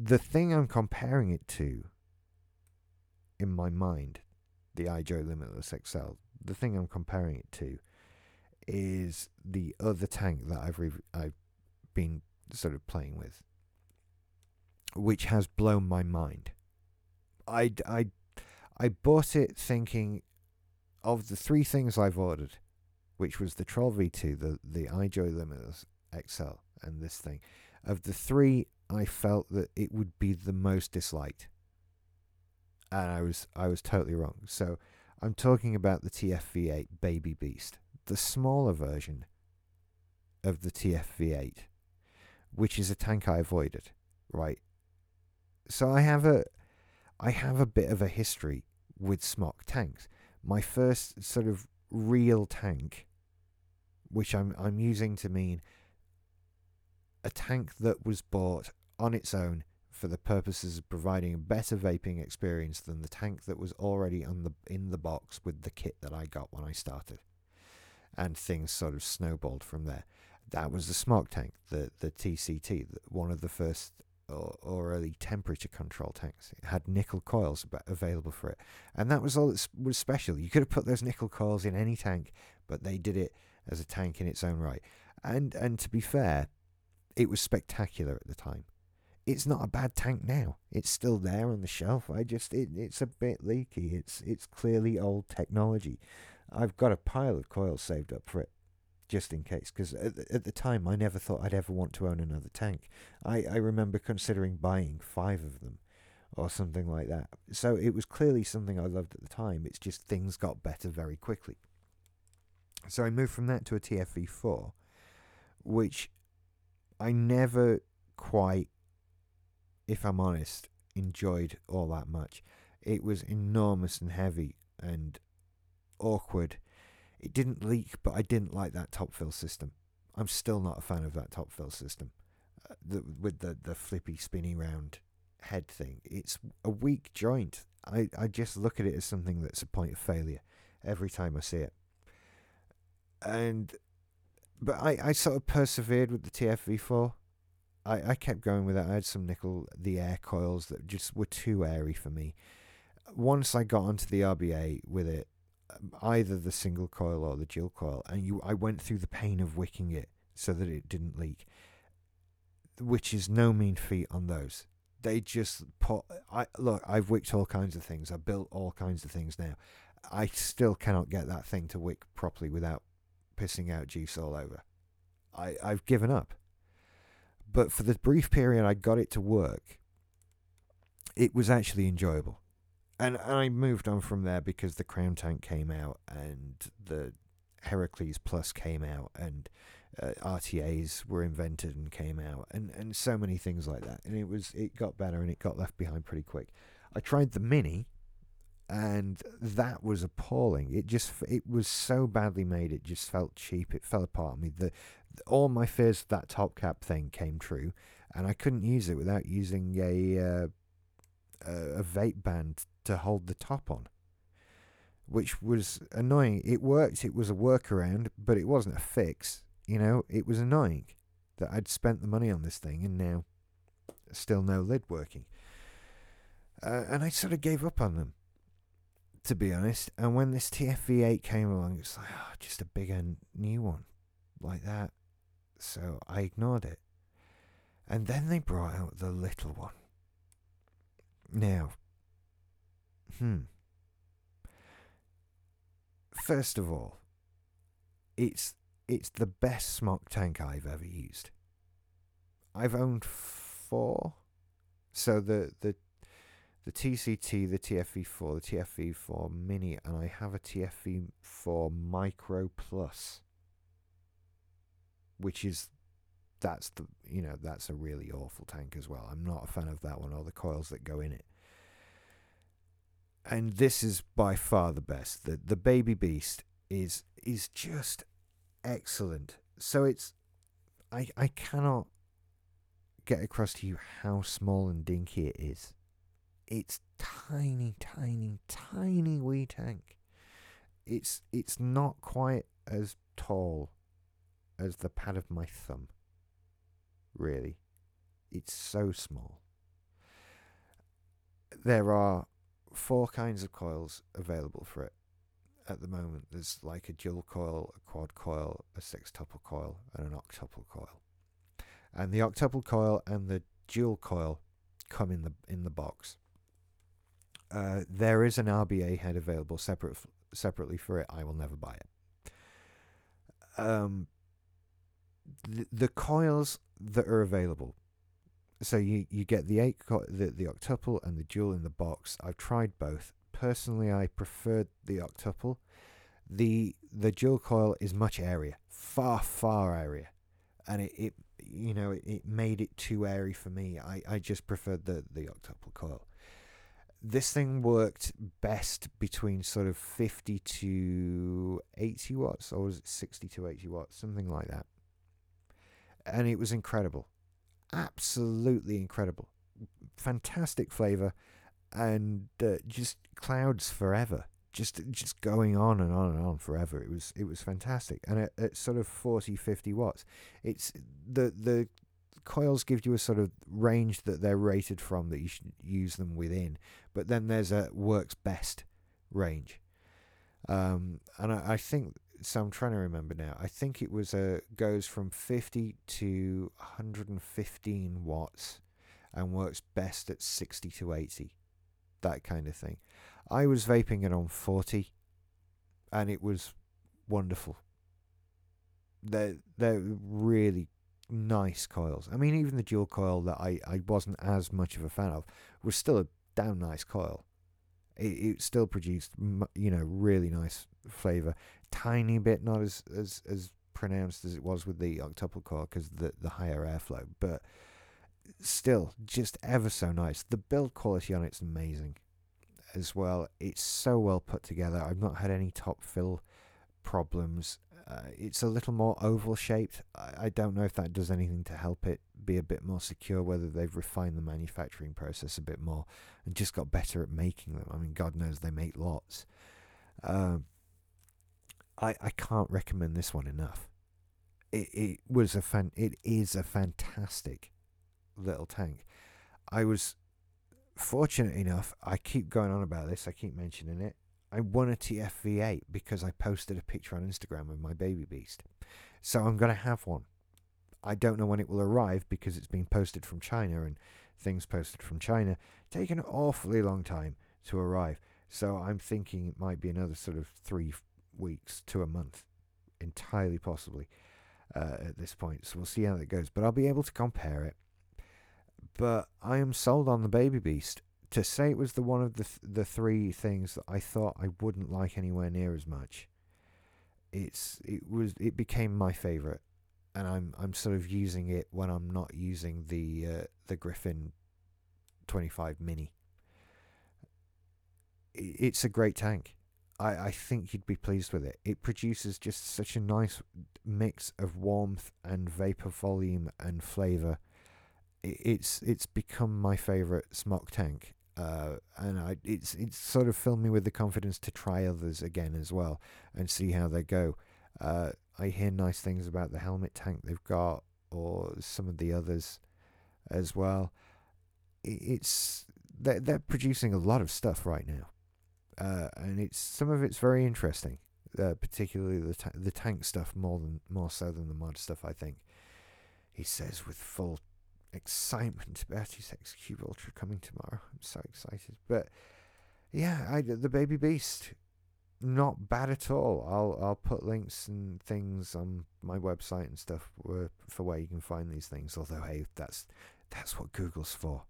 the thing I'm comparing it to in my mind, the iJoy Limitless XL, the thing I'm comparing it to is the other tank that I've re- I've been sort of playing with, which has blown my mind. I, I, I bought it thinking of the three things I've ordered, which was the Troll V2, the, the iJoy Limitless XL, and this thing. Of the three, I felt that it would be the most disliked. And I was I was totally wrong. So I'm talking about the TFV8 Baby Beast, the smaller version of the TFV8, which is a tank I avoided, right? So I have a I have a bit of a history with Smok tanks. My first sort of real tank, which I'm I'm using to mean a tank that was bought on its own for the purposes of providing a better vaping experience than the tank that was already on the in the box with the kit that I got when I started. And things sort of snowballed from there. That was the Smok tank, the the TCT, one of the first or, or early temperature control tanks. It had nickel coils available for it, and that was all that was special. You could have put those nickel coils in any tank, but they did it as a tank in its own right. And and to be fair, it was spectacular at the time it's not a bad tank now. It's still there on the shelf. I just it, it's a bit leaky. It's it's clearly old technology. I've got a pile of coils saved up for it, just in case. Because at, at the time, I never thought I'd ever want to own another tank. I I remember considering buying five of them, or something like that. So it was clearly something I loved at the time. It's just things got better very quickly. So I moved from that to a TFV4, which I never quite if I'm honest, enjoyed all that much. It was enormous and heavy and awkward. It didn't leak, but I didn't like that top fill system. I'm still not a fan of that top fill system uh, the, with the, the flippy, spinny round head thing. It's a weak joint. I, I just look at it as something that's a point of failure every time I see it. And but I, I sort of persevered with the TFV4 I, I kept going with it. I had some nickel the air coils that just were too airy for me. Once I got onto the RBA with it, um, either the single coil or the dual coil, and you, I went through the pain of wicking it so that it didn't leak, which is no mean feat on those. They just put. I look. I've wicked all kinds of things. I've built all kinds of things now. I still cannot get that thing to wick properly without pissing out juice all over. I I've given up. But for the brief period I got it to work, it was actually enjoyable. And I moved on from there because the Crown Tank came out and the Herakles Plus came out and uh, RTAs were invented and came out and, and so many things like that. And it was it got better and it got left behind pretty quick. I tried the Mini and that was appalling. It just it was so badly made. It just felt cheap. It fell apart on me. The all my fears of that top cap thing came true, and I couldn't use it without using a uh, a vape band to hold the top on, which was annoying. It worked. It was a workaround, but it wasn't a fix. You know, it was annoying that I'd spent the money on this thing and now still no lid working. Uh, and I sort of gave up on them to be honest. And when this TFV8 came along, it's like, oh, just a bigger new one like that. So I ignored it. And then they brought out the little one. Now, hmm. First of all, it's it's the best Smok tank I've ever used. I've owned four. So the the the TCT, the TFV4, the TFV4 Mini, and I have a TFV4 Micro Plus, which is that's the you know that's a really awful tank as well. I'm not a fan of that one or the coils that go in it. And this is by far the best. The the Baby Beast is is just excellent. So it's I I cannot get across to you how small and dinky it is it's tiny, tiny, tiny wee tank. It's it's not quite as tall as the pad of my thumb. Really, it's so small. there are four kinds of coils available for it at the moment. There's like a dual coil, a quad coil, a sextuple coil, and an octuple coil. And the octuple coil and the dual coil come in the in the box. Uh, there is an RBA head available separate separately for it. I will never buy it. Um, the, coils that are available. So you, you get the eight co- the the octuple and the dual in the box. I've tried both. Personally, I preferred the octuple. The the dual coil is much airier, far far airier, and it, it you know it, it made it too airy for me. I, I just preferred the the octuple coil. This thing worked best between sort of 50 to 80 watts, or was it 60 to 80 watts, something like that. And it was incredible, absolutely incredible, fantastic flavor, and uh, just clouds forever. Just just going on and on and on forever. It was it was fantastic, and at, at sort of 40, 50 watts, it's the the coils give you a sort of range that they're rated from that you should use them within, but then there's a works best range, um, and I, I think so. I'm trying to remember now. I think it was a goes from 50 to 115 watts, and works best at 60 to 80, that kind of thing. I was vaping it on 40 and it was wonderful. They're, they're really nice coils. I mean, even the dual coil that I, I wasn't as much of a fan of was still a damn nice coil. It, it still produced, you know, really nice flavor. Tiny bit, not as, as, as pronounced as it was with the octuple coil because the, the higher airflow, but still just ever so nice. The build quality on it's amazing as well. It's so well put together. I've not had any top fill problems. Uh, it's a little more oval shaped. I, I, don't know if that does anything to help it be a bit more secure, whether they've refined the manufacturing process a bit more and just got better at making them. I mean, God knows they make lots. Um, I, I can't recommend this one enough. It, it was a fan, it is a fantastic little tank. I was fortunate enough, I keep going on about this, I keep mentioning it. I won a TFV8 because I posted a picture on Instagram of my baby beast. So I'm going to have one. I don't know when it will arrive because it's been posted from China and things posted from China take an awfully long time to arrive. So I'm thinking it might be another sort of three weeks to a month, entirely possibly uh, at this point. So we'll see how that goes. But I'll be able to compare it but I am sold on the Baby Beast. To say it was the one of the th- the three things that I thought I wouldn't like anywhere near as much. It's it was it became my favorite, and I'm I'm sort of using it when I'm not using the uh, the Griffin 25 Mini. It's a great tank. I, I think you'd be pleased with it. It produces just such a nice mix of warmth and vapor volume and flavor it's it's become my favorite Smok tank, uh, and I it's it's sort of filled me with the confidence to try others again as well and see how they go. Uh, I hear nice things about the helmet tank they've got, or some of the others as well. It's they're, they're producing a lot of stuff right now, uh, and it's some of it's very interesting. Uh, particularly the ta- the tank stuff more than more so than the mod stuff. I think he says with full excitement about his X-Cube Ultra coming tomorrow. I'm so excited. But yeah, I, the Baby Beast, not bad at all. I'll I'll put links and things on my website and stuff for where you can find these things. Although hey, that's that's what Google's for.